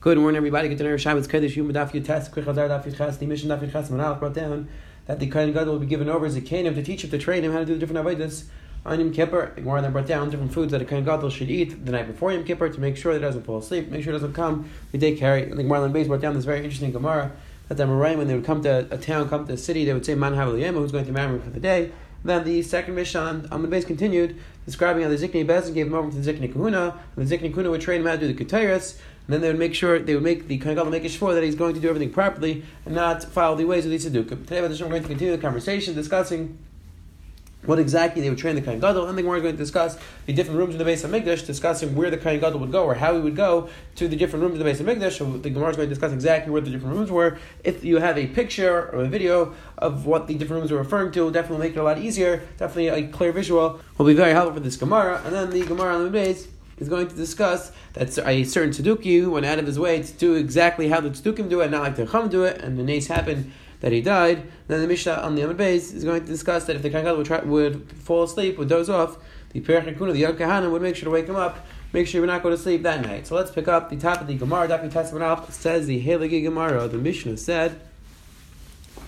Good morning, everybody. Good know Shabbos Kodesh Yom Daf Yutes Quick Hazar Daf the Mishnah Daf Yutes Manal brought down that the Kohen Gadol will be given over as a Kanim to teach him to train him how to do the different avodas on Yom Kippur. Gemara then brought down different foods that a Kohen Gadol should eat the night before Yom Kippur to make sure that he doesn't fall asleep, make sure he doesn't come the day carry. The Gemara Beis brought down this very interesting Gemara that the Moraim when they would come to a town, come to a city, they would say Man Havaliyema, who's going to marry for the day. Then the second Mishnah on the base continued, describing how the Zikni Bezin gave him over to the Zikni Kahuna, and the Zikni Kahuna would train him how to do the Keteris, and then they would make sure they would make the Gadol make sure that he's going to do everything properly and not follow the ways of the Tzaddukim. Today, we're going to continue the conversation discussing what exactly they would train the Kohen Gadol, and then we're going to discuss the different rooms in the base of Mikdash, discussing where the Kohen Gadol would go or how he would go to the different rooms in the base of Mikdash. So the Gemara is going to discuss exactly where the different rooms were. If you have a picture or a video of what the different rooms are referring to, definitely make it a lot easier. Definitely a clear visual will be very helpful for this Gemara. And then the Gemara on the base is going to discuss that a certain Tzeduki went out of his way to do exactly how the Tzedukim do it, not like the Chum do it, and the nace happened that he died. Then the Mishnah on the Amud Beis is going to discuss that if the Kohen would, would fall asleep, would doze off, the Perech Kuna, the young Kahana, would make sure to wake him up, make sure he would not go to sleep that night. So let's pick up the top of the Gemara. Dr. Testament says the Halagi Gemara, the Mishnah said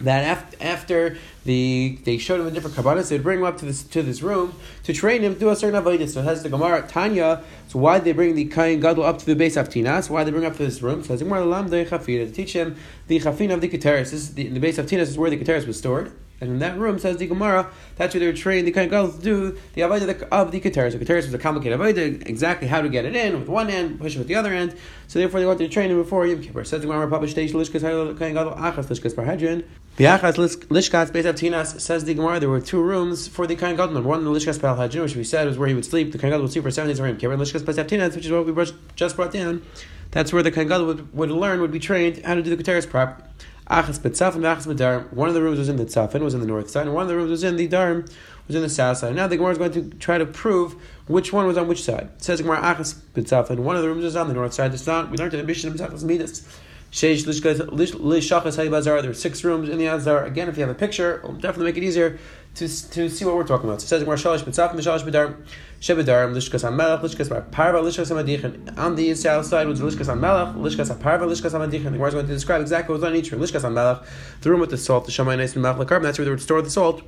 that after, after the they showed him the different kabbalas, they'd bring him up to this to this room to train him to do a certain avodah. So it has the Gemara Tanya. So why they bring the Kain Gadol up to the Beis Avtinas? Why they bring him up to this room? So the Gemara Lam to teach him the chafina of the Keteris. This is the, the Beis Avtinas is where the Keteris was stored. And in that room, says the Gemara, that's where they were trained the Kohen Gadol to do the Avodah of the Keteris. The Keteris was a complicated Avodah, exactly how to get it in with one end, push it with the other end. So therefore, they wanted to train him before Yom Kippur. Says the Gemara, Papa Shteish Lishkas Kohen Gadol Achas Lishkas Parhedrin. The Achas Lishkas Beis Tinas says the Gemara, there were two rooms for the Kohen Gadol. One, the Lishkas Parhedrin, which we said was where he would sleep. The Kohen Gadol would sleep for seven days for Yom Kippur. And Lishkas Tinas, which is what we just brought down. That's where the Kohen Gadol would, would learn, would be trained how to do the Keteris prop. Achas Betzafin, Achas Bedarim. One of the rooms was in the Tzafin, was in the north side, and one of the rooms was in the Darim, was in the south side. Now the Gemara is going to try to prove which one was on which side. It says Gemara Achas Betzafin. One of the rooms was on the north side. It's not. We learned in the Mishnah Betzafin Midas. Sheish Lishachas Hayibazar. There are six rooms in the Azar. Again, if you have a picture, it'll definitely make it easier to, to see what we're talking about. So it says Gemara Shalish Betzafin, Shalish Bedarim. Shebedarim, Lishkas HaMelech, Lishkas HaParva, Lishkas HaMadichin. On the south side was Lishkas HaMelech, Lishkas HaParva, Lishkas HaMadichin. The Gemara is going to describe exactly what was on each room. Lishkas HaMelech, the room with the salt, the Shammai Nice and Melech That's where they would store the salt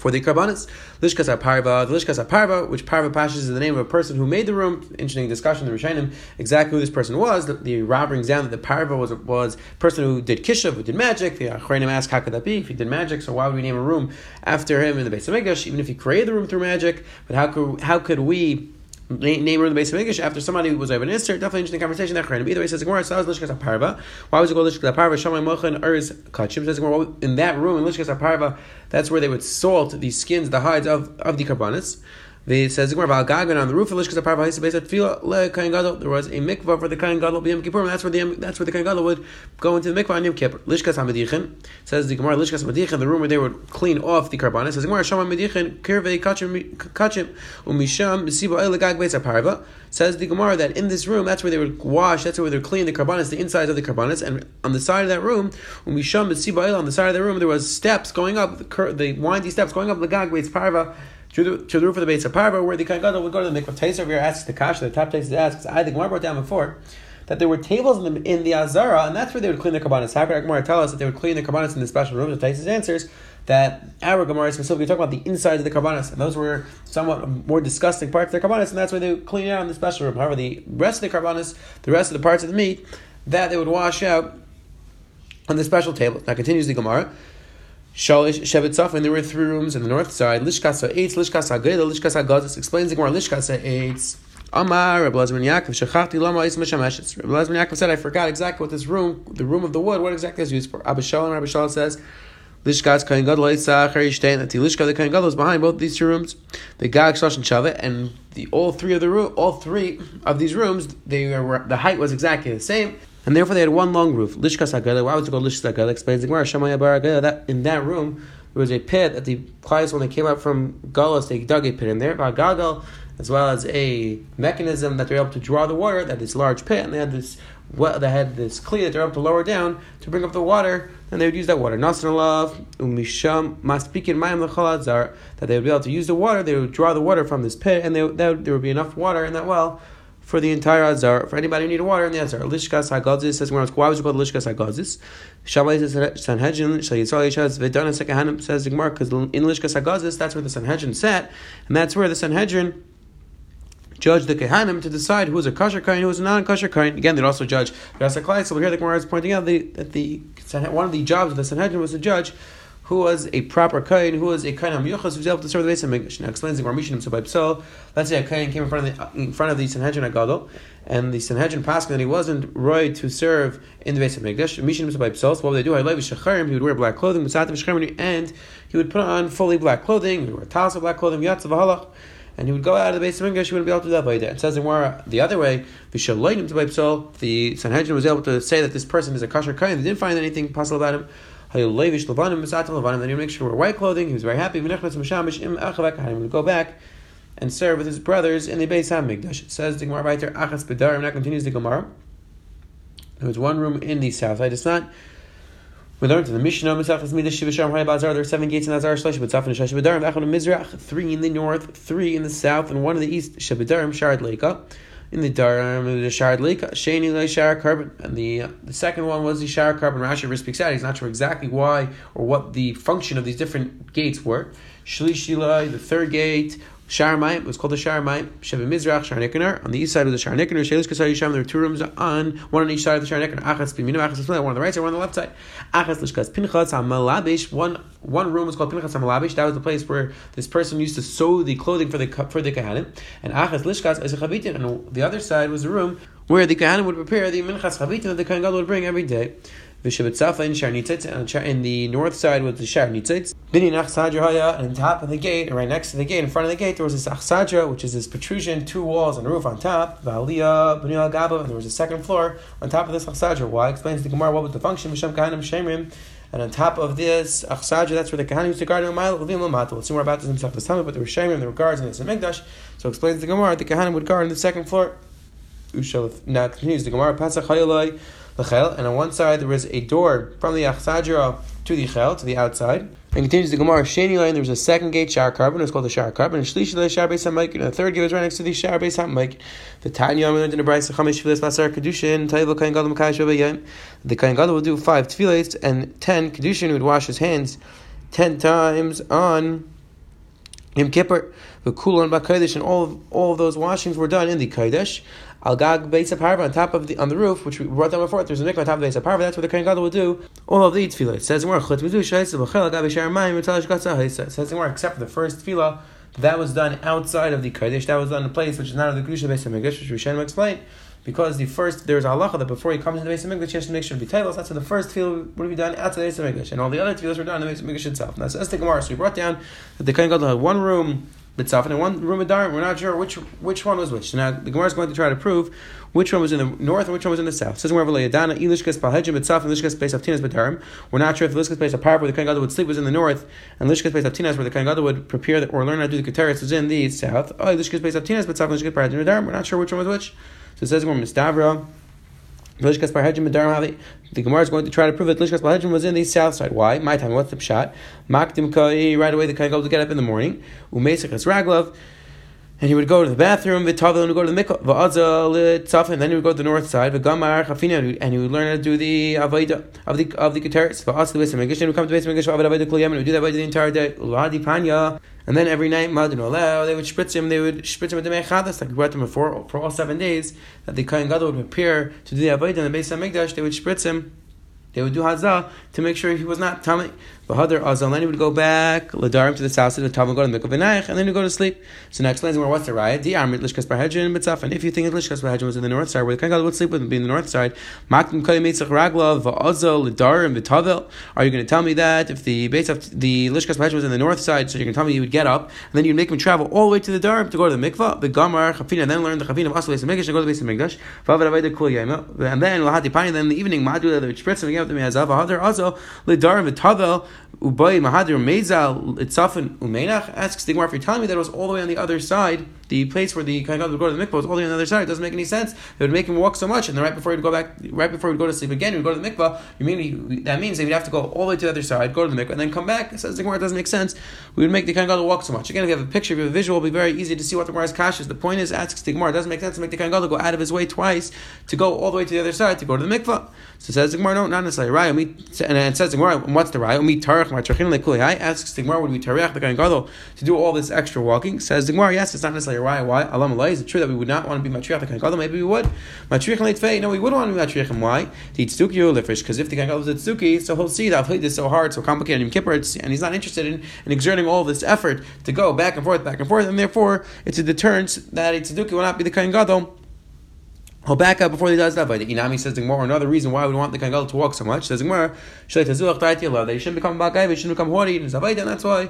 for the karbanis. Lishkas Parva, the Lishkas Parva, which Parva Pashas is the name of a person who made the room. Interesting discussion in the Rishonim exactly who this person was. The, the brings down that the Parva was was person who did kishuf, who did magic. The Achronim ask how could that be if he did magic? So why would we name a room after him in the base of Mikdash, even if he created the room through magic? But how could how could we name in the base of English after somebody was over an Isser. Definitely interesting conversation. That Either way, says Gemara, "Saz lishkas parva." Why was it called lishkas parva? Shamay mochan urs kachim. Says Gemara, in that room in lishkas parva, that's where they would salt the skins, the hides of of the karbanis. They says Gemara Gagan on the roof of Lishkas Aparva Kain Gadol. There was a mikvah for the Kain Gadol B'Yom Kippur. That's where the that's where the Kain Gadol would go into the mikvah on Yom Kippur. Lishkas Hamadichin says the Gemara Lishkas Hamadichin, the room where they would clean off the karbanis. Says Gemara Shama Hamadichin Kirvei Kachim Kachim Umisham Mesiba El Gag Beis Aparva. Says the Gemara that in this room that's where they would wash. That's where they would clean the karbanis, the insides of the karbanis, and on the side of that room Umisham Mesiba El on the side of the room there was steps going up, the, the windy steps going up the Gag Beis Parva to the, to the roof of the base of Parva, where the Kohen Gadol would go to the mikvah. Taser here asks the Kasha, the top Taser asks, I think Gemara brought down before, that there were tables in the, in the Azara, and that's where they would clean the Kabbanis. How could Gemara tell us that they would clean the Kabbanis in the special room? The Taser answers that our Gemara specifically talking about the insides of the Kabbanis, and those were somewhat more disgusting parts of the Kabbanis, and that's why they would clean it out in the special room. However, the rest of the Kabbanis, the rest of the parts of the meat, that they would wash out on the special table. Now continues the Gemara. Shalish Shevet Safin. There were three rooms in the north side. Lishkasa Eitz, Lishkasa Geda, Lishkasa Gazis. Explains the Gemara. Lishkasa Eitz. Amar Rabbi Lazar Yaakov Shachati Lama Is Meshameshes. Rabbi Lazar Yaakov said, "I forgot exactly what this room, the room of the wood, what exactly is used for." Abba Shalom, Rabbi Shalom says. Lishkas Kain Gadol Isach Harishtain that the Lishka the Kain Gadol is behind both these two rooms, the Gag Shlosh and Shavet, and the all three of the room, all three of these rooms, they were the height was exactly the same, and therefore they had one long roof. Lishkas Hagala. Why was it called Lishkas Hagala? Explains the Gemara. That in that room there was a pit that the clients when they came out from Galus they dug a pit in there. Gagal, as well as a mechanism that they're able to draw the water. That this large pit, and they had this well, they had this cleat that they're able to lower down to bring up the water, and they would use that water. Nasan love umisham maspikin mayim that they would be able to use the water. They would draw the water from this pit, and they, that, there would be enough water in that well for the entire Azar, for anybody who needed water in the Azar. Lishkas Hagazis says, why was it called Lishkas Hagazis? Shammai says, Sanhedrin, Shayitzal Yishaz, Vedana Sekahanim says because in Lishkas Hagazis, that's where the Sanhedrin sat, and that's where the Sanhedrin judge the Kehanim to decide who is a kosher kain, who is a non-kosher kain. Again, they'd also judge Rasa. So here the Gemara is pointing out that the one of the jobs of the Sanhedrin was to judge who was a proper kain, who was a kain hamyuchas, who was able to serve the base of Mikdash. Now explains the Gemara Mishnah by Psal. Let's say a kain came in front of the in front of the Sanhedrin Agadol, and the Sanhedrin passed that he wasn't right to serve in the base of Mikdash. Mishnah by Psal. So what would they do? I He would wear black clothing, and he would put on fully black clothing. He would wear talis of black clothing, yatzav and he would go out of the base of English, he wouldn't be able to do that by It says in Wara the other way, the Sanhedrin was able to say that this person is a kosher kain. They didn't find anything possible about him. Then he would make sure to wear white clothing. He was very happy. He would go back and serve with his brothers in the base Hamikdash. It says the Gemara there, Achas Bedarim. Now continues the Gemara. There was one room in the south side. It's not we learned in the Mishnah, Mesachas Midah Shiva Sharm Hay Bazar. There are seven gates in Azar Shlosh B'Tzaf and Shash B'Darim. Echad Mizrach, three in the north, three in the south, and one in the east. Shabidarim Shard Leika. In the Darim, the Shard Leika. Shani Le Shar Carbon. And the uh, the second one was the Shar Carbon. Rashi speaks out. He's not sure exactly why or what the function of these different gates were. Shlishilai, the third gate, Sharmai, it was called the Sharmai, Sheva Mizrach, Sharnikanar. On the east side of the Shar Nikanar, Shelish Kasar Yisham, there were two rooms on, one on each side of the Sharnikanar, Achas Piminu, Achas Piminu, one on the right side, one on the left side. Achas Lishkas Pinchas HaMalabish, one, one room was called Pinchas HaMalabish, that was the place where this person used to sew the clothing for the, for the Kahanim. And Achas Lishkas is Chavitin, and the other side was the room where the Kahanim would prepare the Minchas Chavitin that the Kahan would bring every day. Vishabitzafa uh, and in the north side was the Sharnitzitz. Bini Nachsadra Haya, and on top of the gate, and right next to the gate, in front of the gate, there was this Achsadra, which is this protrusion, two walls and a roof on top, Valia, Bini Gaba, and there was a second floor on top of this Achsadra. Why? Explains the Gemara what was the function, Misham Kahanim Shemrim. And on top of this Achsadra, that's where the Kahanim used to guard Mile, Levim Lamato. We'll see more about this in the Talmud, but there were Shemrim, there were guards in the Mikdash. So explains the Gemara, the Kahanim would guard on the second floor. Now continues the Gemara, Pasach Hayalai, the and on one side there was a door from the Achsadra to the Chel, to the outside. And continues the Gemara Shani line. There was a second gate, Shar Carbon. It was called the Shar Carbon. And Shlish the Shar Beis Hamayk. And the third gate was right next to the Shar Beis Hamayk. The Tanya in the Brayse Chamish Basar Kedushin. Tayva Kain Gadol Shabbayim. The Kain Gadol would do five Tfilas and ten Kedushin would wash his hands ten times on Yom Kippur. The Kulon Bakodesh and all of, all of those washings were done in the Kodesh. Al Gag Beis Parva on top of the on the roof, which we brought down before. There's a mikvah on top of Beis Parva. That's where the Kohen Gadol would do all of the tevilah. It says Haisa. It says more except for the first tevilah that was done outside of the Kodesh. That was done in a place which is not of the Kedusha Beis Hamikdash, which Rishonim explained. Because the first there's halacha that before he comes to the Beis Hamikdash, he has to make sure to be titles. That's the first tevilah would be done outside the Beis Hamikdash, and all the other tevilahs were done in the Beis Hamikdash itself. And that's the Gemara. So we brought down that the Kohen Gadol had one room Mitzafin and one room of Darim. We're not sure which which one was which. So now the Gemara is going to try to prove which one was in the north and which one was in the south. Says we're Lishkas not sure if Lishkas Beis Apart where the Kohen would sleep was in the north, and Lishkas Beis Avtinas where the Kohen would prepare or learn how to do the Keteris was in the south. Oh, Lishkas Beis Avtinas, Mitzafin, Lishkas Palhejim B'Darim. We're not sure which one was which. So it says we're Mistavra. Lishkas Parhedrim The Gemara is going to try to prove that Lishkas Parhedrim was in the south side. Why? My time. What's the pshat? Makdim Kai. Right away, the Kohen to get up in the morning. Umesach Raglov and he would go to the bathroom, v'tavel, and would go to the mikvah, v'azal and then he would go to the north side, v'gamar chafina, and he would learn how to do the avodah of the of the keteris, v'as the beis and he would come to beis megish, v'avad avodah kol and he would do that avodah the entire day, panya, and then every night, allow, they would spritz him, they would spritz him with the mechadas, like we brought them before, for all seven days, that the kohen gadol would prepare to do the avodah in the beis hamikdash, they would spritz him, they would do hazah to make sure he was not tummy. V'hadar azal, then he would go back, ladarim to the south of the go to the mikvah v'naich, and then he would go to sleep. So now explains more what's the raya. Di amrit lishkas parhedrin mitzaf, and if you think lishkas parhedrin was in the north side, where the kangal would sleep would be in the north side, makim koyim mitzach ragla v'azal ladarim v'tavel. Are you going to tell me that if the base of the lishkas parhedrin was in the north side, so you're going to tell me you would get up and then you'd make him travel all the way to the darim to go to the mikvah, the gamar chafina, then learn the chafina of asal and go to the base of mikdash. And then lahati pani, then in the evening madu would spritz again with the mehazav v'hadar azal ladarim v'tavel ubay mahadir mezal itzafin umenach asks Gemara if you're telling me that it was all the way on the other side the place where the Gadol would go to the mikvah was all the way on the other side. It doesn't make any sense. It would make him walk so much, and then right before he'd go back, right before he'd go to sleep again, he'd go to the mikvah. You mean that means that he'd have to go all the way to the other side, go to the mikvah, and then come back. It says the Gemara doesn't make sense. We would make the Gadol walk so much. Again, if you have a picture, if you have a visual, it'll be very easy to see what the Gemara's kash is. The point is, asks the Gemara, it doesn't make sense to make the Gadol go out of his way twice to go all the way to the other side to go to the mikvah. So says the Gemara, no, not Right? And it says what's the right? We tarach I asks the Gemara, would we tarach the Kohen Gadol to do all this extra walking? Says the Gemara, yes, it's not necessarily right. Why? Alam Is it true that we would not want to be matriach the Kohen Gadol? Maybe we would. Matriach leitfei. No, we would want to be matriach him. Why? To eat tzduki or. Because if the Kohen Gadol is a tzduki, so he'll see that I've this so hard, so complicated in Kippur, and he's not interested in, in exerting all this effort to go back and forth, back and forth, and therefore it's a deterrence that a tzduki will not be the Kohen Gadol. He'll back up before he does that. But Inami says the another reason why we want the Kangal to walk so much, says the that he shouldn't become Bakai, he shouldn't become Hori, and that's why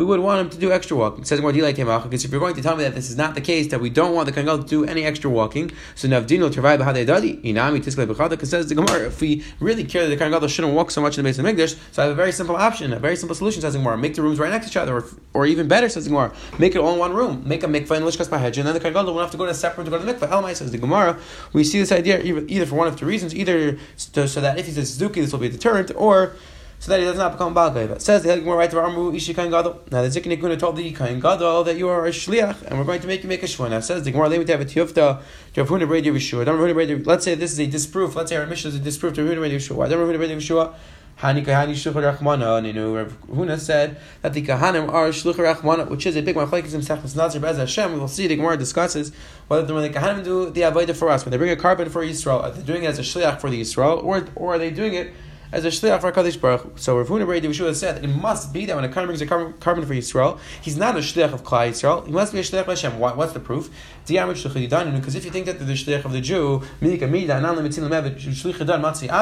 we would want him to do extra walking. It says more delay because if you're going to tell me that this is not the case, that we don't want the kangal to do any extra walking, so navdino tervai b'hadei inami tisklei b'chada, because says the Gemara, if we really care that the kangal shouldn't walk so much in the base of Mikdash, so I have a very simple option, a very simple solution, says the Gemara, make the rooms right next to each other, or, or even better, says the Gemara, make it all in one room, make a mikvah and lishkas b'hedge, and then the kangal won't have to go to a separate to go to the mikvah. Elmai says the Gemara, we see this idea either, for one of two reasons, either so, that if he says zuki, this will be a deterrent, or so that he does not become Baal Gaiva. Says the Gemara right to Amru Ishi Kain Gadol. Now the Zikni Kuna told the Kain Gadol that you are a Shliach, and we're going to make you make a Shua. Now says the Gemara, let me have a Tiyufta, Tiyufuna Brady Yeshua. Let's say this is a disproof. Let's say our Mishnah is a disproof to Tiyufuna Brady Yeshua. Don't Brady Yeshua? Hani Kahani Shluchar Rachmana. And Rav Huna said that the Kahanim are Shluchar Rachmana, which is a big machlekes in Sechus Nazir Bez Hashem. We will see the Gemara discusses whether when the Kahanim do the Avodah for us, when they bring a carbon for Yisrael, are they doing it as a Shliach for the Yisrael, or, or are they doing it as a shliach for Kadosh Baruch. So Rav Huna Brei Yeshua said it must be that when a Kohen brings a carbon, for Yisrael, he's not a shliach of Klal Yisrael. He must be a shliach of Hashem. What's the proof? Because if you think that the shliach of the Jew,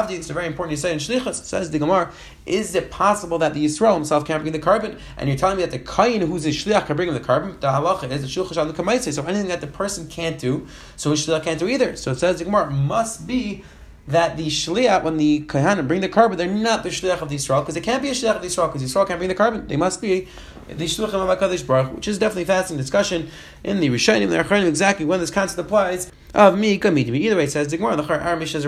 it's very important to say in shlichus. Says the Gemara, is it possible that the Yisrael himself can't bring the carbon? And you're telling me that the kain who's a shliach can bring him the carbon? The halacha is the shulchash So anything that the person can't do, so his shliach can't do either. So it says the Gemara must be that the shliach, when the kohanim bring the carbon, they're not the shliach of the Yisrael, because they can't be a shliach of the Yisrael, because Yisrael can't bring the carbon. They must be the shluchim of HaKadosh Baruch, which is definitely a fascinating discussion in the Rishonim, the Acharonim, exactly when this concept applies of me, kamiti. Either way, it says the Gemara, the Char Aramish as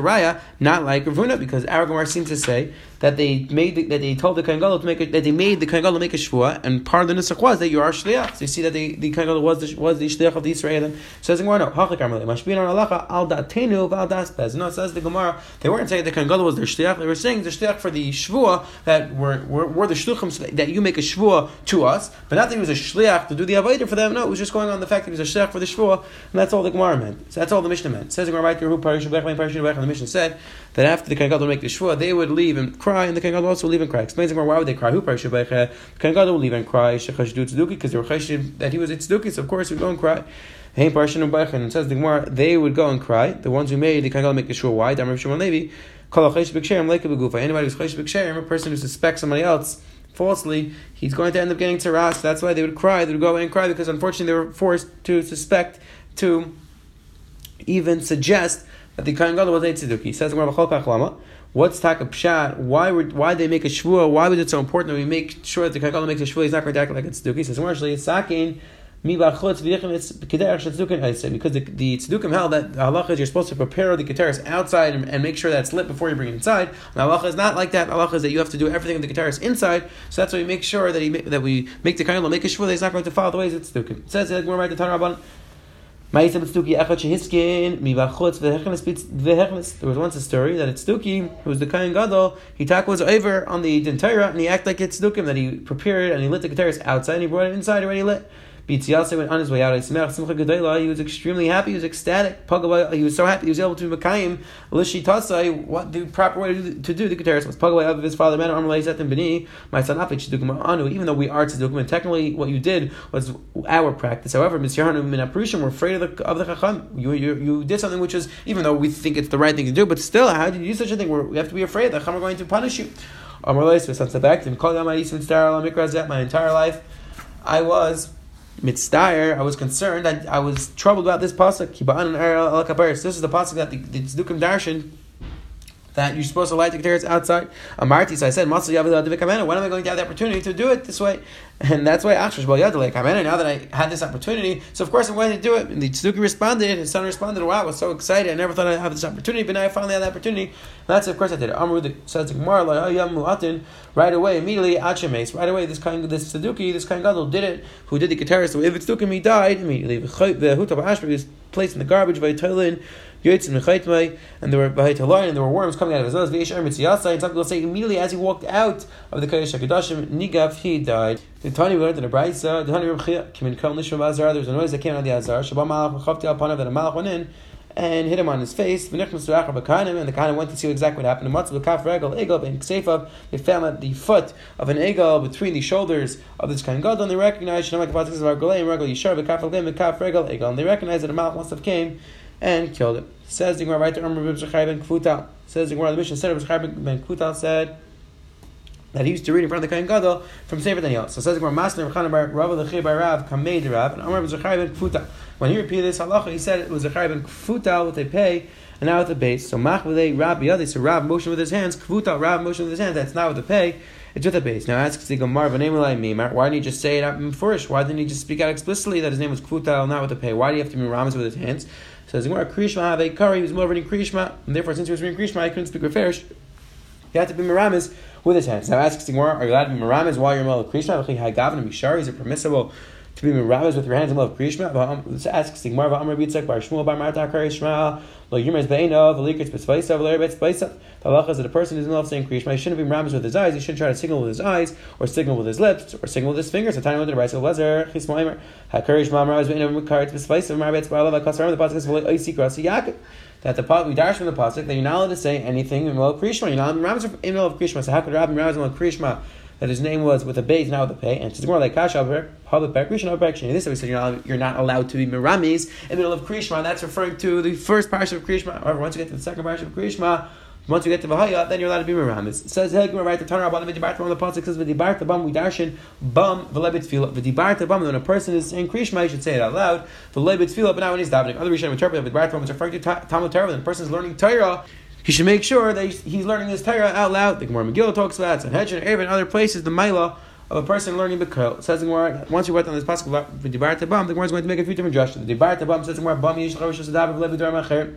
not like Ravuna, because our Gemara seems to say that they made the, that they told the Kohen to make a, that they made the Kohen make a shvua, and part of the nusach was that you are shliach. So you see that the the Kohen was the was the shliach of the Israel. And says the Gemara, no, hachik amalei mashbin on alacha al datenu val daspez. No, it says the Gemara they weren't saying the Kohen was their shliach. They were saying the shliach for the shvua that were were, were the shluchim so that, you make a shvua to us, but not that he was a shliach to do the avodah for them. No, it was just going on the fact that he was a shliach for the shvua, and that's all the Gemara meant. So that's all the Mishnah meant. Says the Gemara right here, who the Mishnah said that after the Kohen Gadol make the shvua, they would leave and cry, and the Kohen Gadol also would leave and cry. Explains why would they cry? Who prays Shabbat? The Kohen Gadol would leave and cry. Shechashdu because they were that he was a tzduki, so of course he would go and cry. Hey, Parshin and says the Gemara, they would go and cry. The ones who made the Kohen Gadol make the shvua. Why? Damar Shimon Levi. Anybody who's cheshiv b'ksherim, a person who suspects somebody else falsely, he's going to end up getting teras. That's why they would cry. They would go and cry because unfortunately they were forced to suspect, to even suggest that the Kohen Gadol was a tzeduk. He says, What's taka pshat? Why would why they make a shvua? Why was it so important that we make sure that the Kohen Gadol makes a shvua? He's not going to act like a tzeduk. He says, actually, it's sakin. Because the, the tzdukim held that the halacha is you're supposed to prepare the keteris outside and, and, make sure that's lit before you bring it inside. The halacha is not like that. The halacha is that you have to do everything in the keteris inside. So that's why we make sure that he that we make the kain make a shvua that he's not going to follow the ways it's tzdukim. It says right to Tanarabban. There was once a story that it's Stuki, who was the Kayan Gadol, he was over on the Dintira and he acted like it's Stukim, that he prepared and he lit the keteris outside and he brought it inside already lit. B'tziase went on his way out. He was extremely happy. He was ecstatic. He was so happy. He was able to Mekayim Lishi Tasai. What the proper way to do, to the Keteris was Pagaway of his father. Man, Armalei Zetim Bini. My son Apich Anu. Even though we are Tzdukim, and technically what you did was our practice. However, Misyarnu Minaprushim were afraid of the of the Chacham. You, you you did something which is even though we think it's the right thing to do, but still, how did you do such a thing? Where we have to be afraid that Chacham are going to punish you. Amalei My entire life, I was mitzdayer, I was concerned, I, I was troubled about this pasuk. This is the pasuk that the, the Tzdukim Darshan that you're supposed to light the keteris outside. Amarti, so I said, When am I going to have the opportunity to do it this way? And that's why Achshash Bal now that I had this opportunity, so of course I'm going to do it. And the Tzeduki responded, his son responded, wow, I was so excited. I never thought I'd have this opportunity, but now I finally had the opportunity. And that's, of course, I did. Amru says to Gemara, right away, immediately, Achemes, right away, this kind this Tzeduki, this kind Gadol did it, who did the Keteris. So if it's Tzedukim, he died immediately. The Hutav Ashba was placed in the garbage by Toilin. Yotzim Mechaitmai, and there were Bahitalar, and there were worms coming out of his nose. V'yesh Ermitz and some people say immediately as he walked out of the Kodesh HaKadoshim, Nigav, he died. The Tani learned in the Brayza, the Tani Reb Kimin Kol Nishma Azar, there was a noise that came out of the Azar, Shabbat Malach, Mechavti Al Panav, that a Malach went in, and hit him on his face. And the Kanim went to see exactly what happened. And and they found the foot of an Egel between the shoulders of this kind of God, and they recognized, and they recognized that a Malach must have came and killed him. Says the Gemara right to Umar B'Zachai ben Kfuta. Says the Gemara the Mishnah said B'Zachai ben Kfuta said that he used to read in front of the Kohen Gadol from Sefer Daniel. So says the Gemara Masner B'Chan Bar Rav L'Chei Bar Rav Kamei Rav and Umar B'Zachai ben Kfuta. When he repeated this halacha, he said it was Zachai ben Kfuta with a pay and now with the base. So Mach V'Lei Rav B'Yadi. So Rav motion with his hands. Kfuta Rav motion with his hands. That's not with the pay. It's with the base. Now asks the Gemara, why didn't he just say it out first? Why didn't he just speak out explicitly that his name was Kfuta, and not with the pay? Why do you have to be Ramas with his hands? Says Gemara, Krishma have a kari, he was more reading Krishma, and therefore since he was reading Krishma, he couldn't speak Referish. He had to be Miramis with his hands. Now asks Gemara, are you allowed to be Miramis while you're in Krishma? Is it permissible to be miramis with your hands in love krishma. Let's ask Sigmar v'amar bitzak bar Shmuel bar Marta Kari Shma lo yirmes beino v'likritz b'tzvaisa v'lerbetz b'tzvaisa. The halacha is that a person is in love saying krishma. He shouldn't be miramis with his eyes. He shouldn't try to signal with his eyes or signal with his lips or signal with his fingers. So tiny with the right of lezer chismoimer hakari Shma miramis beino v'karitz b'tzvaisa v'marbetz b'alav ha'kasar. The pasuk is v'le oisi krasi yaakov that the we dash from the pasuk that you're not allowed to say anything in love krishma. You're not in love krishma. So how could Rabbi miramis in love krishma? That his name was with a base, not with a pay, and it's more like kasha public Krishma back This we said you're not, you're not allowed to be miramis in the middle of Krishma. That's referring to the first parsha of Krishma. However, once you get to the second parsha of Krishma, once you get to Vahaya, then you're allowed to be miramis. Says Hegma right the V'dibart on the pasuk says V'dibart the bum we darshin bum v'lebit tefillah V'dibart the bum when a person is saying Krishma, you should say it out loud. V'lebit tefillah, but not when he's davening. Other Rishonim interpret the bum is referring to Talmud Torah. When a person is learning Torah he should make sure that he's learning his Torah out loud. The Gemara Megillah talks about it. Sanhedrin, Eruvin, other places, the Maila of a person learning Bekol. Says the Gemara, once you went on this pasuk the Gemara is going to make a few different adjustments. The Tabam says the Gemara, Bam Yish Chavish Sadav Levi.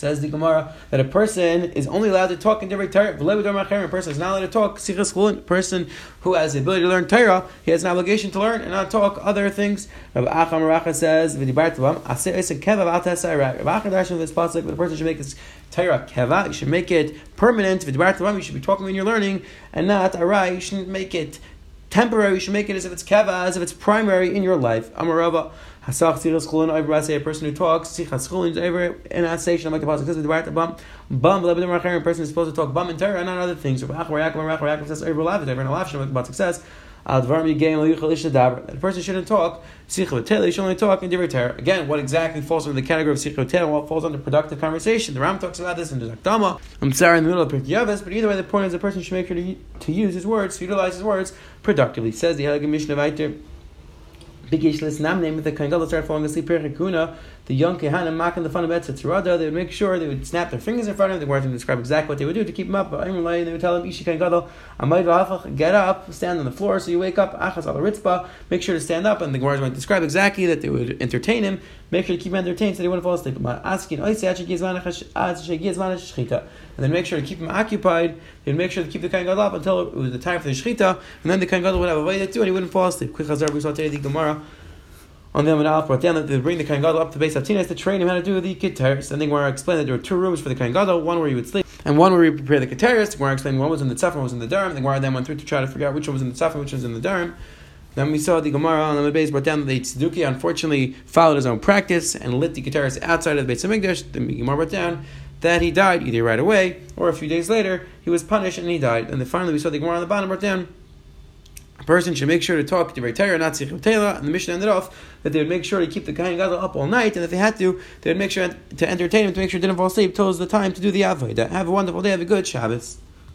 Says the Gemara that a person is only allowed to talk in different Torah. A person is not allowed to talk. A person who has the ability to learn Torah, he has an obligation to learn and not talk other things. Rav Acham Racha says. Rav Acham darshan this pasuk, a person should make his Torah keva. You should make it permanent. You should be talking when you're learning, and not arai. You shouldn't make it temporary. You should make it as if it's keva, as if it's primary in your life. Amarava. Hasach sichas chulin over a person who talks sichas chulin over in a station like the pasuk says the a person is supposed to talk and and not other things. Achar Yaakov Rav Yaakov says the a person shouldn't talk. He should only talk in divrei. Again, what exactly falls under the category of sicha v'tel? What falls under productive conversation? The Ram talks about this in the Zakdama. I'm um, sorry in the middle of Pirkei but either way, the point is the person should make sure to, to use his words, to utilize his words productively. Says the Elegant Mishnah Vayter. Big Yishlis Nam name with the Kohen started falling asleep. Kuna, the young Kehanim mocking the fun of Etzetzerada, they would make sure they would snap their fingers in front of him. They weren't going to describe exactly what they would do to keep him up. But they would tell him, Ishi Kohen Gadol, get up, stand on the floor. So you wake up, Achas al Ritzba, make sure to stand up. And the Gemara might describe exactly that they would entertain him, make sure to keep him entertained so they wouldn't fall asleep. And then make sure to keep him occupied. They'd make sure to keep the Kohen Gadol up until it was the time for the Shechita, and then the Kohen Gadol would have a way to do, and he wouldn't fall asleep. Quick Chazar, we saw today the Gemara on the Alf brought down that they bring the Kohen Gadol up to the base Hatinas to train him how to do the Keteris. And then Gemara explained that there were two rooms for the Kohen Gadol, one where he would sleep, and one where he would prepare the Keteris. Gemara explained one was in the Tzafim, one was in the Darim. The Gemara then went through to try to figure out which one was in the Tzafim, which was in the Darim. Then we saw the Gemara on the base brought down that the Tzeduki unfortunately followed his own practice and lit the Keteris outside of the base of Migdash. The Gemara brought down that he died either right away or a few days later. He was punished and he died. And then finally we saw the Gemara on the bottom brought down. A person should make sure to talk to Torah, not Sichim Tela, and the Mishnah ended off that they would make sure to keep the Kohen Gadol up all night, and if they had to, they would make sure to entertain him to make sure he didn't fall asleep till the time to do the Avodah. Have a wonderful day, have a good Shabbos.